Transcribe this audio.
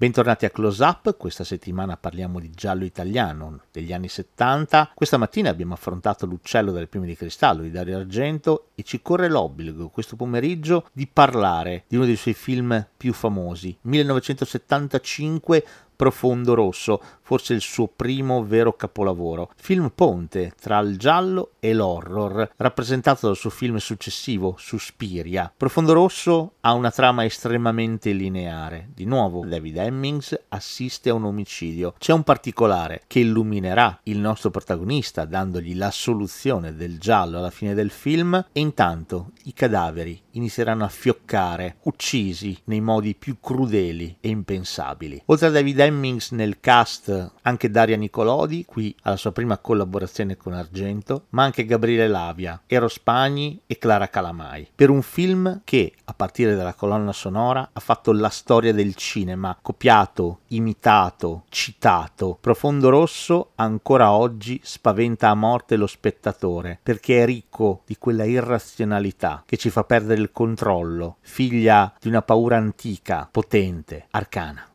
Bentornati a Close Up, questa settimana parliamo di giallo italiano degli anni 70. Questa mattina abbiamo affrontato L'uccello dalle piume di cristallo di Dario Argento e ci corre l'obbligo questo pomeriggio di parlare di uno dei suoi film più famosi, 1975 Profondo Rosso, forse il suo primo vero capolavoro. Film ponte tra il giallo e l'horror, rappresentato dal suo film successivo, Suspiria. Profondo Rosso ha una trama estremamente lineare. Di nuovo, David Hemmings assiste a un omicidio. C'è un particolare che illuminerà il nostro protagonista, dandogli la soluzione del giallo alla fine del film, e intanto i cadaveri inizieranno a fioccare, uccisi nei modi più crudeli e impensabili. Oltre a David Hemmings nel cast anche Daria Nicolodi, qui alla sua prima collaborazione con Argento, ma anche Gabriele Lavia, Ero Spagni e Clara Calamai, per un film che, a partire dalla colonna sonora, ha fatto la storia del cinema, copiato, imitato, citato. Profondo Rosso ancora oggi spaventa a morte lo spettatore, perché è ricco di quella irrazionalità che ci fa perdere il controllo, figlia di una paura antica, potente, arcana.